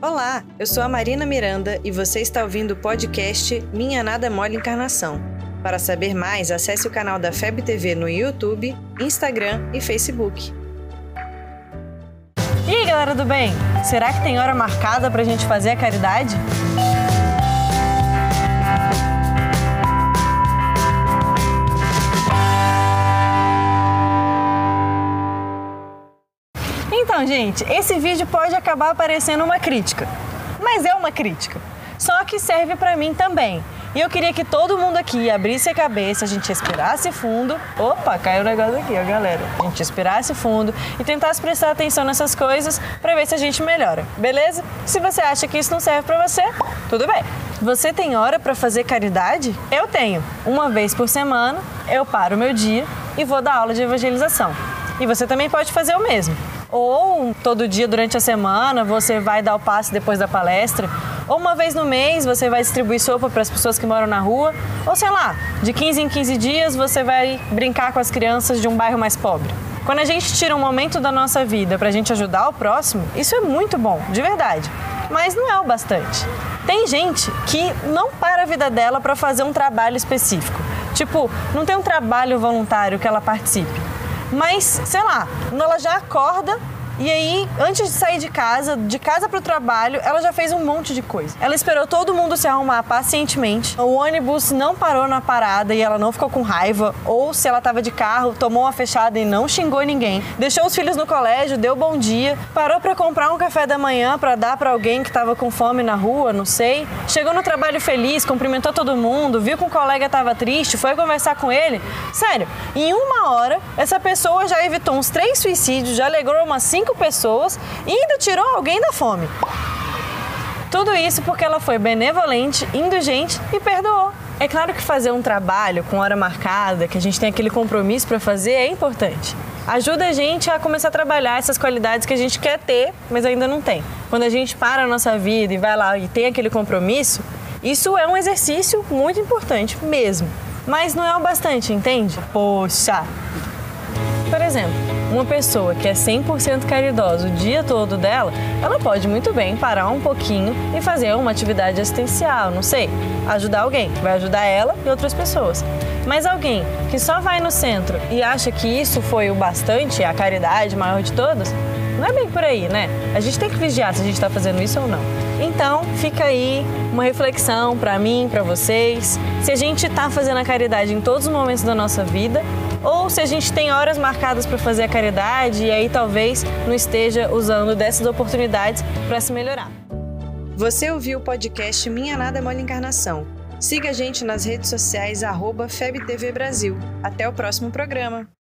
Olá, eu sou a Marina Miranda e você está ouvindo o podcast Minha Nada Mole Encarnação. Para saber mais, acesse o canal da FEB TV no YouTube, Instagram e Facebook. E aí, galera do bem? Será que tem hora marcada pra gente fazer a caridade? Então, gente, esse vídeo pode acabar parecendo uma crítica, mas é uma crítica. Só que serve pra mim também. E eu queria que todo mundo aqui abrisse a cabeça, a gente respirasse fundo. Opa, caiu o negócio aqui, ó, galera. A gente respirasse fundo e tentasse prestar atenção nessas coisas para ver se a gente melhora, beleza? Se você acha que isso não serve para você, tudo bem. Você tem hora para fazer caridade? Eu tenho. Uma vez por semana, eu paro meu dia e vou dar aula de evangelização. E você também pode fazer o mesmo. Ou todo dia durante a semana você vai dar o passe depois da palestra. Ou uma vez no mês você vai distribuir sopa para as pessoas que moram na rua. Ou sei lá, de 15 em 15 dias você vai brincar com as crianças de um bairro mais pobre. Quando a gente tira um momento da nossa vida para a gente ajudar o próximo, isso é muito bom, de verdade. Mas não é o bastante. Tem gente que não para a vida dela para fazer um trabalho específico. Tipo, não tem um trabalho voluntário que ela participe. Mas, sei lá, ela já acorda e aí, antes de sair de casa, de casa para o trabalho, ela já fez um monte de coisa. Ela esperou todo mundo se arrumar pacientemente. O ônibus não parou na parada e ela não ficou com raiva. Ou se ela estava de carro, tomou uma fechada e não xingou ninguém. Deixou os filhos no colégio, deu bom dia. Parou para comprar um café da manhã para dar para alguém que estava com fome na rua, não sei. Chegou no trabalho feliz, cumprimentou todo mundo, viu que um colega estava triste, foi conversar com ele. Sério, em uma hora, essa pessoa já evitou uns três suicídios, já alegrou umas cinco pessoas e ainda tirou alguém da fome. Tudo isso porque ela foi benevolente, indulgente e perdoou. É claro que fazer um trabalho com hora marcada, que a gente tem aquele compromisso para fazer, é importante. Ajuda a gente a começar a trabalhar essas qualidades que a gente quer ter, mas ainda não tem. Quando a gente para a nossa vida e vai lá e tem aquele compromisso, isso é um exercício muito importante mesmo. Mas não é o bastante, entende? Poxa! Por exemplo, uma pessoa que é 100% caridosa o dia todo dela, ela pode muito bem parar um pouquinho e fazer uma atividade assistencial, não sei, ajudar alguém, vai ajudar ela e outras pessoas. Mas alguém que só vai no centro e acha que isso foi o bastante, a caridade maior de todas, não é bem por aí, né? A gente tem que vigiar se a gente está fazendo isso ou não. Então, fica aí uma reflexão para mim, para vocês. Se a gente está fazendo a caridade em todos os momentos da nossa vida ou se a gente tem horas marcadas para fazer a caridade e aí talvez não esteja usando dessas oportunidades para se melhorar. Você ouviu o podcast Minha Nada Mole Encarnação. Siga a gente nas redes sociais, FebTV Brasil. Até o próximo programa.